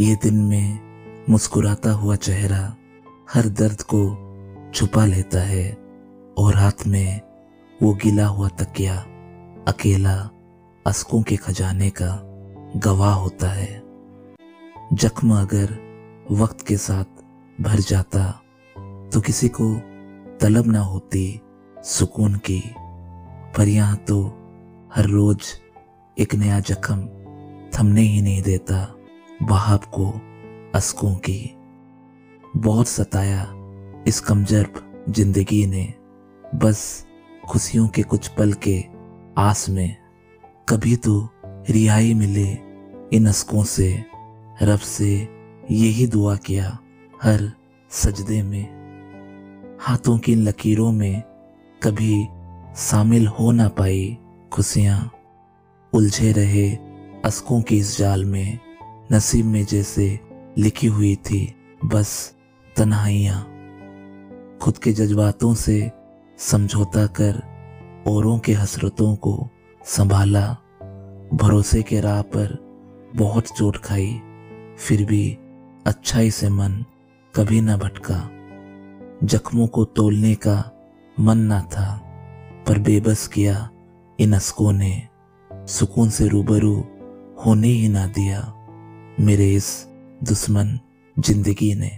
ये दिन में मुस्कुराता हुआ चेहरा हर दर्द को छुपा लेता है और हाथ में वो गिला हुआ तकिया अकेला अस्कों के खजाने का गवाह होता है। जख्म अगर वक्त के साथ भर जाता तो किसी को तलब ना होती सुकून की, पर यहाँ तो हर रोज एक नया जख्म थमने ही नहीं देता। बहाब को अस्कों की बहुत सताया इस कमज़ोर ज़िंदगी ने। बस खुशियों के कुछ पल के आस में कभी तो रिहाई मिले इन अस्कों से। रब से यही दुआ किया हर सजदे में। हाथों की लकीरों में कभी शामिल हो ना पाई खुशियाँ। उलझे रहे अस्कों की इस जाल में नसीब में जैसे लिखी हुई थी, बस तन्हाइयाँ। खुद के जज्बातों से समझौता कर औरों के हसरतों को संभाला, भरोसे के राह पर बहुत चोट खाई, फिर भी अच्छाई से मन कभी न भटका। जख्मों को तोलने का मन ना था, पर बेबस किया इन अस्कों ने, सुकून से रूबरू होने ही ना दिया। मेरे इस दुश्मन ज़िंदगी ने